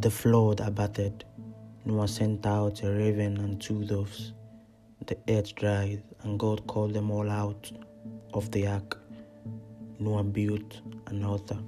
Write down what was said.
The flood abated. Noah sent out a raven and two doves. The earth dried, and God called them all out of the ark. Noah built an altar.